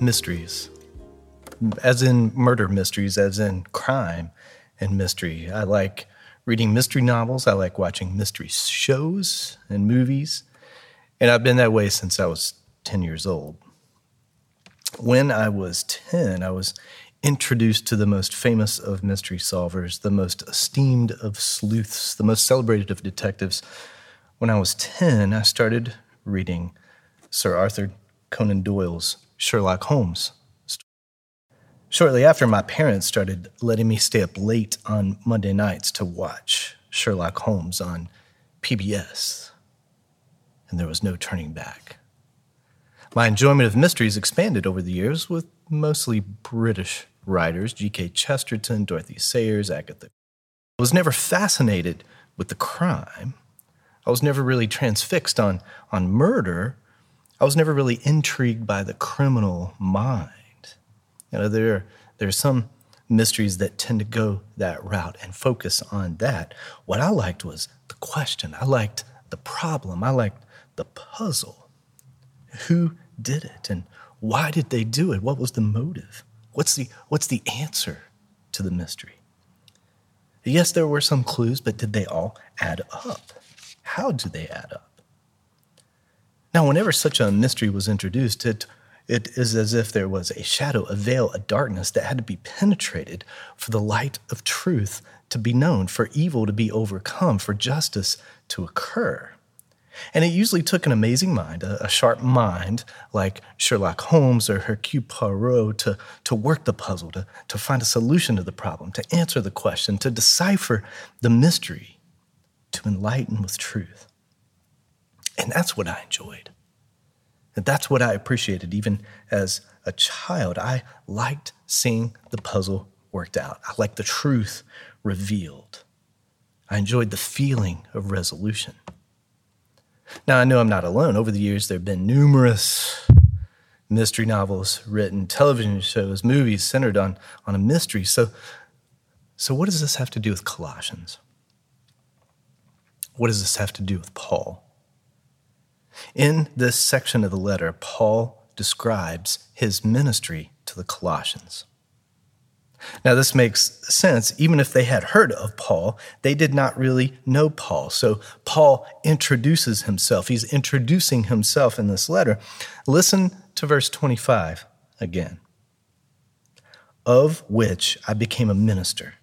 mysteries, as in murder mysteries, as in crime and mystery. I like reading mystery novels. I like watching mystery shows and movies. And I've been that way since I was 10 years old. When I was 10, I was introduced to the most famous of mystery solvers, the most esteemed of sleuths, the most celebrated of detectives. When I was 10, I started reading Sir Arthur Conan Doyle's Sherlock Holmes. Shortly after, my parents started letting me stay up late on Monday nights to watch Sherlock Holmes on PBS, and there was no turning back. My enjoyment of mysteries expanded over the years with mostly British writers G.K. Chesterton, Dorothy Sayers, Agatha. I was never fascinated with the crime. I was never really transfixed on, on murder, I was never really intrigued by the criminal mind. You know, there, there are some mysteries that tend to go that route and focus on that. What I liked was the question. I liked the problem. I liked the puzzle. Who did it and why did they do it? What was the motive? What's the, what's the answer to the mystery? Yes, there were some clues, but did they all add up? How do they add up? Now, whenever such a mystery was introduced, it, it is as if there was a shadow, a veil, a darkness that had to be penetrated for the light of truth to be known, for evil to be overcome, for justice to occur. And it usually took an amazing mind, a, a, sharp mind like Sherlock Holmes or Hercule Poirot to, to work the puzzle, to, to find a solution to the problem, to answer the question, to decipher the mystery, to enlighten with truth. And that's what I enjoyed. And that's what I appreciated even as a child. I liked seeing the puzzle worked out, I liked the truth revealed. I enjoyed the feeling of resolution. Now, I know I'm not alone. Over the years, there have been numerous mystery novels written, television shows, movies centered on, on a mystery. So, so, what does this have to do with Colossians? What does this have to do with Paul? In this section of the letter, Paul describes his ministry to the Colossians. Now, this makes sense. Even if they had heard of Paul, they did not really know Paul. So, Paul introduces himself. He's introducing himself in this letter. Listen to verse 25 again. Of which I became a minister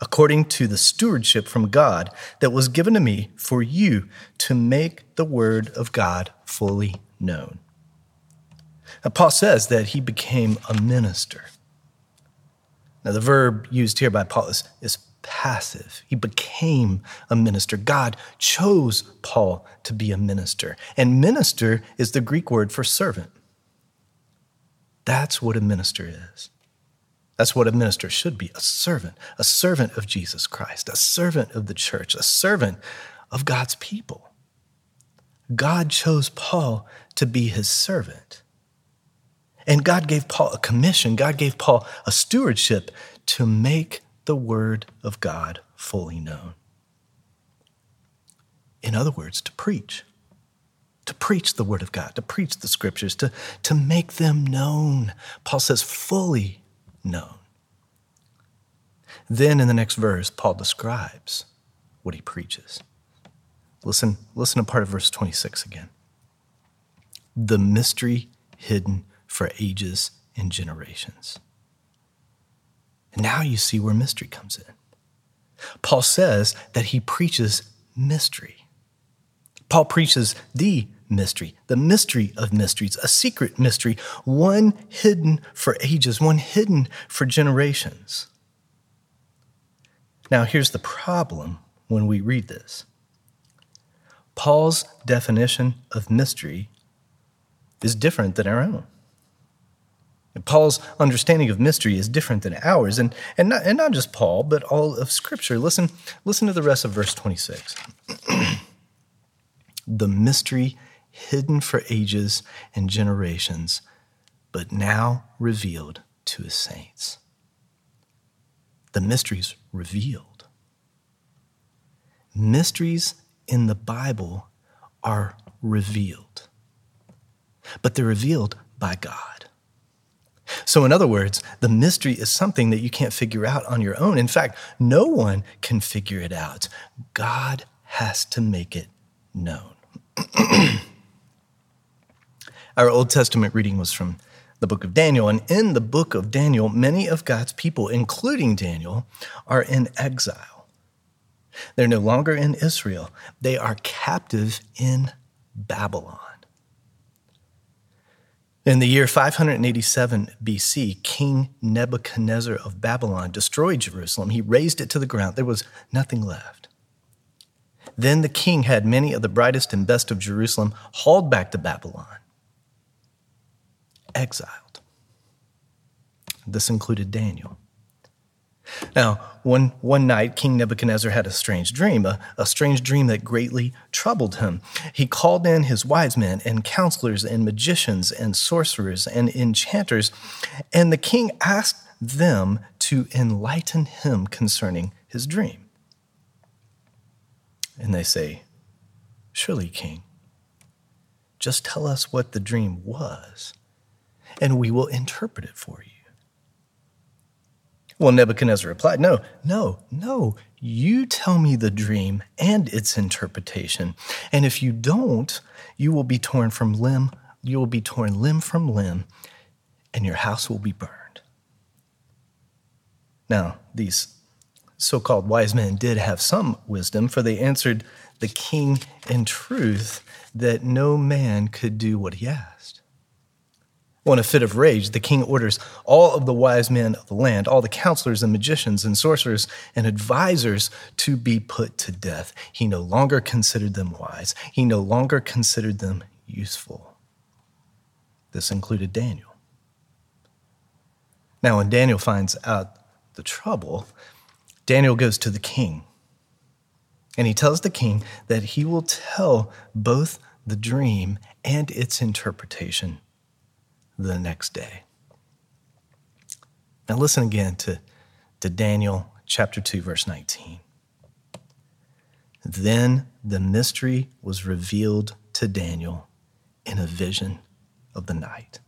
according to the stewardship from God that was given to me for you to make the word of God fully known. Now, Paul says that he became a minister. Now, the verb used here by Paul is, is passive. He became a minister. God chose Paul to be a minister. And minister is the Greek word for servant. That's what a minister is. That's what a minister should be a servant, a servant of Jesus Christ, a servant of the church, a servant of God's people. God chose Paul to be his servant. And God gave Paul a commission, God gave Paul a stewardship to make the word of God fully known. In other words, to preach. To preach the word of God, to preach the scriptures, to, to make them known. Paul says, fully known. Then in the next verse, Paul describes what he preaches. Listen, listen to part of verse 26 again. The mystery hidden for ages and generations. And now you see where mystery comes in. Paul says that he preaches mystery. Paul preaches the mystery, the mystery of mysteries, a secret mystery, one hidden for ages, one hidden for generations. Now, here's the problem when we read this Paul's definition of mystery is different than our own. Paul's understanding of mystery is different than ours, and, and, not, and not just Paul, but all of Scripture. Listen, listen to the rest of verse 26. the mystery hidden for ages and generations, but now revealed to his saints. The mysteries revealed. Mysteries in the Bible are revealed, but they're revealed by God. So, in other words, the mystery is something that you can't figure out on your own. In fact, no one can figure it out. God has to make it known. Our Old Testament reading was from the book of Daniel. And in the book of Daniel, many of God's people, including Daniel, are in exile. They're no longer in Israel, they are captive in Babylon. In the year 587 BC, King Nebuchadnezzar of Babylon destroyed Jerusalem. He razed it to the ground. There was nothing left. Then the king had many of the brightest and best of Jerusalem hauled back to Babylon, exiled. This included Daniel. Now, one, one night, King Nebuchadnezzar had a strange dream, a, a strange dream that greatly troubled him. He called in his wise men and counselors and magicians and sorcerers and enchanters, and the king asked them to enlighten him concerning his dream. And they say, Surely, king, just tell us what the dream was, and we will interpret it for you. Well, Nebuchadnezzar replied, No, no, no. You tell me the dream and its interpretation. And if you don't, you will be torn from limb, you will be torn limb from limb, and your house will be burned. Now, these so called wise men did have some wisdom, for they answered the king in truth that no man could do what he asked. Well, in a fit of rage, the king orders all of the wise men of the land, all the counselors and magicians and sorcerers and advisors to be put to death. He no longer considered them wise, he no longer considered them useful. This included Daniel. Now, when Daniel finds out the trouble, Daniel goes to the king. And he tells the king that he will tell both the dream and its interpretation the next day. Now, listen again to, to Daniel chapter 2, verse 19. Then the mystery was revealed to Daniel in a vision of the night.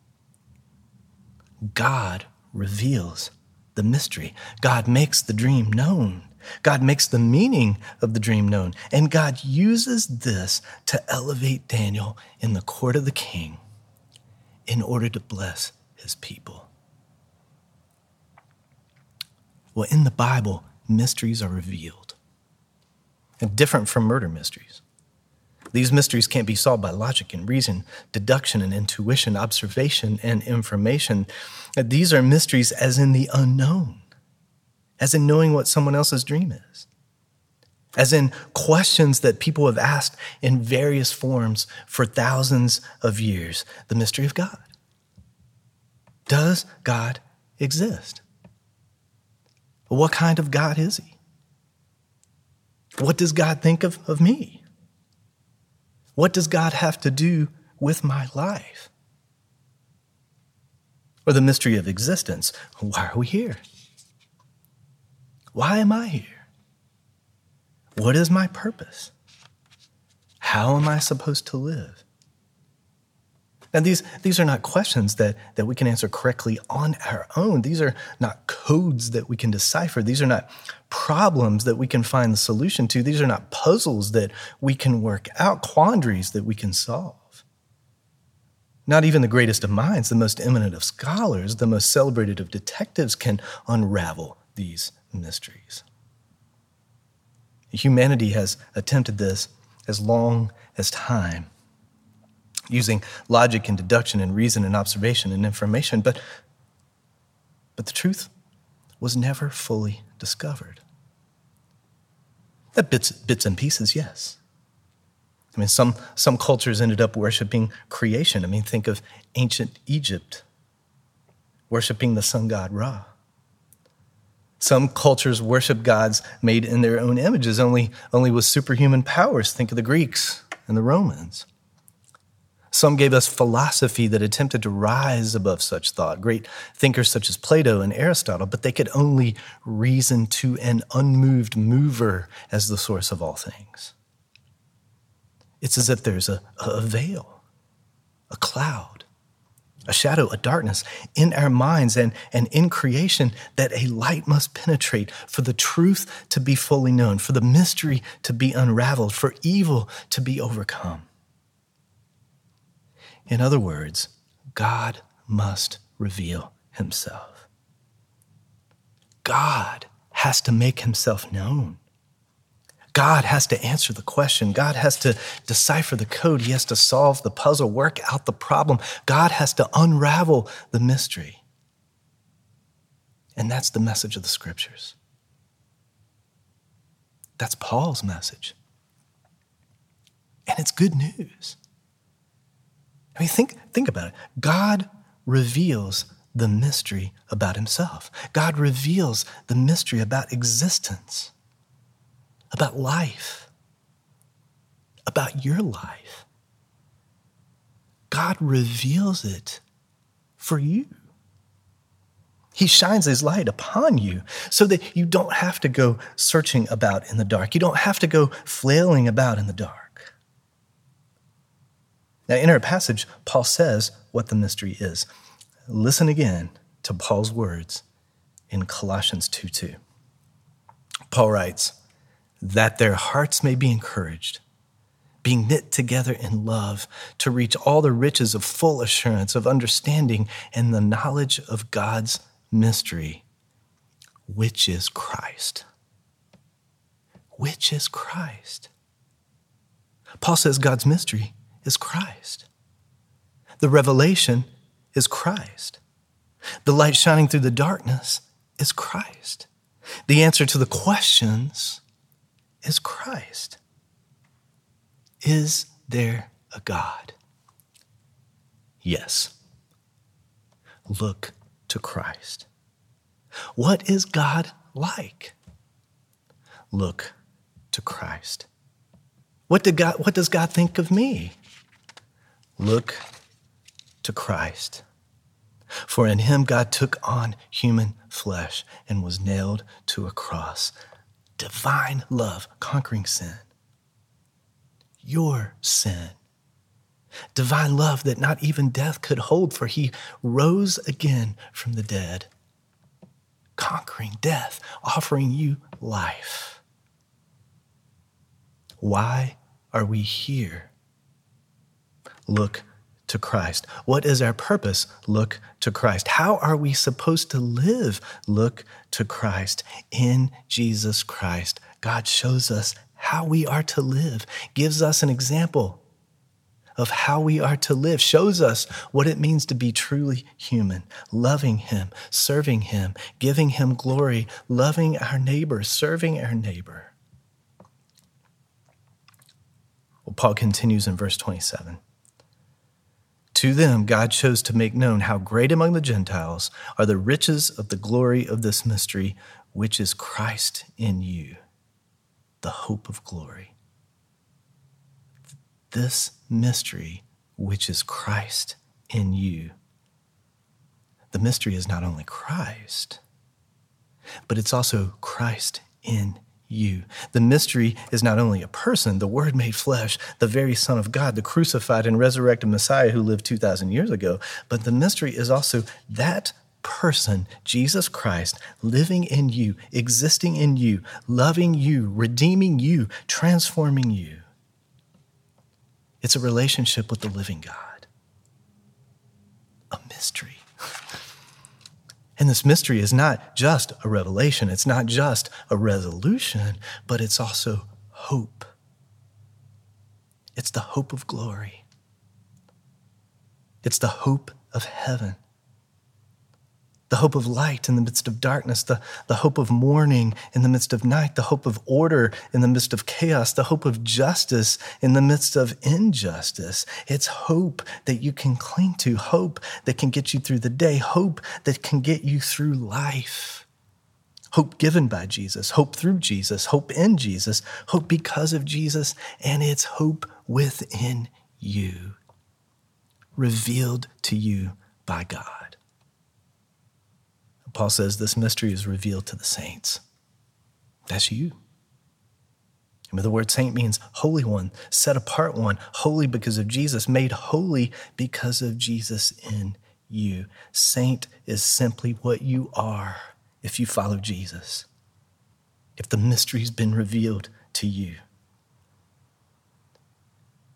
God reveals the mystery, God makes the dream known. God makes the meaning of the dream known. And God uses this to elevate Daniel in the court of the king in order to bless his people. Well, in the Bible, mysteries are revealed, and different from murder mysteries. These mysteries can't be solved by logic and reason, deduction and intuition, observation and information. These are mysteries as in the unknown, as in knowing what someone else's dream is, as in questions that people have asked in various forms for thousands of years the mystery of God. Does God exist? What kind of God is He? What does God think of, of me? What does God have to do with my life? Or the mystery of existence. Why are we here? Why am I here? What is my purpose? How am I supposed to live? Now, these, these are not questions that, that we can answer correctly on our own. These are not codes that we can decipher. These are not problems that we can find the solution to. These are not puzzles that we can work out, quandaries that we can solve. Not even the greatest of minds, the most eminent of scholars, the most celebrated of detectives can unravel these mysteries. Humanity has attempted this as long as time, using logic and deduction and reason and observation and information, but, but the truth was never fully discovered. That bits, bits and pieces, yes. I mean, some, some cultures ended up worshiping creation. I mean, think of ancient Egypt, worshiping the sun god Ra. Some cultures worship gods made in their own images, only, only with superhuman powers. Think of the Greeks and the Romans. Some gave us philosophy that attempted to rise above such thought, great thinkers such as Plato and Aristotle, but they could only reason to an unmoved mover as the source of all things. It's as if there's a, a veil, a cloud, a shadow, a darkness in our minds and, and in creation that a light must penetrate for the truth to be fully known, for the mystery to be unraveled, for evil to be overcome. In other words, God must reveal himself. God has to make himself known. God has to answer the question. God has to decipher the code. He has to solve the puzzle, work out the problem. God has to unravel the mystery. And that's the message of the scriptures. That's Paul's message. And it's good news. I mean, think, think about it. God reveals the mystery about himself, God reveals the mystery about existence about life, about your life. God reveals it for you. He shines his light upon you so that you don't have to go searching about in the dark. You don't have to go flailing about in the dark. Now, in our passage, Paul says what the mystery is. Listen again to Paul's words in Colossians 2 2. Paul writes, that their hearts may be encouraged, being knit together in love to reach all the riches of full assurance of understanding and the knowledge of God's mystery, which is Christ. Which is Christ. Paul says God's mystery is Christ. The revelation is Christ. The light shining through the darkness is Christ. The answer to the questions is Christ. Is there a God? Yes. Look to Christ. What is God like? Look to Christ. What, did God, what does God think of me? Look to Christ. For in him God took on human flesh and was nailed to a cross divine love conquering sin. Your sin. Divine love that not even death could hold, for he rose again from the dead, conquering death, offering you life. Why are we here? Look to Christ. What is our purpose? Look to Christ. How are we supposed to live? Look to Christ. In Jesus Christ, God shows us how we are to live, gives us an example of how we are to live, shows us what it means to be truly human, loving Him, serving Him, giving Him glory, loving our neighbor, serving our neighbor. Well, Paul continues in verse 27. To them, God chose to make known how great among the Gentiles are the riches of the glory of this mystery, which is Christ in you, the hope of glory. This mystery, which is Christ in you. The mystery is not only Christ, but it's also Christ in you. The mystery is not only a person, the Word made flesh, the very Son of God, the crucified and resurrected Messiah who lived 2,000 years ago, but the mystery is also that person, Jesus Christ, living in you, existing in you, loving you, redeeming you, transforming you. It's a relationship with the living God, a mystery. And this mystery is not just a revelation, it's not just a resolution, but it's also hope. It's the hope of glory, it's the hope of heaven. The hope of light in the midst of darkness, the, the hope of morning in the midst of night, the hope of order in the midst of chaos, the hope of justice in the midst of injustice. It's hope that you can cling to, hope that can get you through the day, hope that can get you through life. Hope given by Jesus, hope through Jesus, hope in Jesus, hope because of Jesus, and it's hope within you, revealed to you by God. Paul says this mystery is revealed to the saints. That's you. Mean, the word saint means holy one, set apart one, holy because of Jesus, made holy because of Jesus in you. Saint is simply what you are if you follow Jesus, if the mystery's been revealed to you.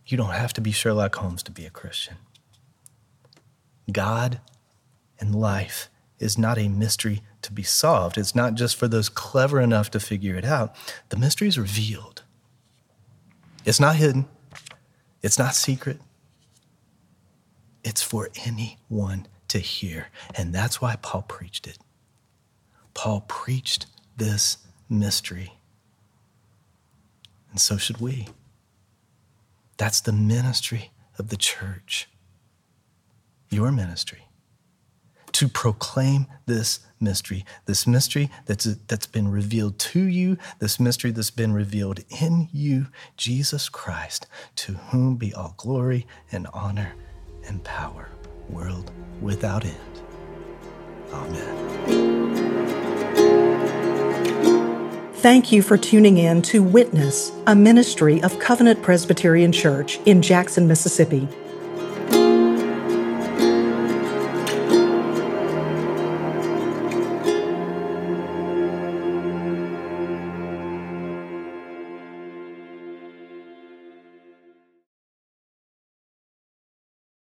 You don't have to be Sherlock Holmes to be a Christian. God and life is not a mystery to be solved. It's not just for those clever enough to figure it out. The mystery is revealed. It's not hidden, it's not secret. It's for anyone to hear. And that's why Paul preached it. Paul preached this mystery. And so should we. That's the ministry of the church. Your ministry to proclaim this mystery, this mystery that's, that's been revealed to you, this mystery that's been revealed in you, Jesus Christ, to whom be all glory and honor and power, world without end. Amen. Thank you for tuning in to Witness, a ministry of Covenant Presbyterian Church in Jackson, Mississippi.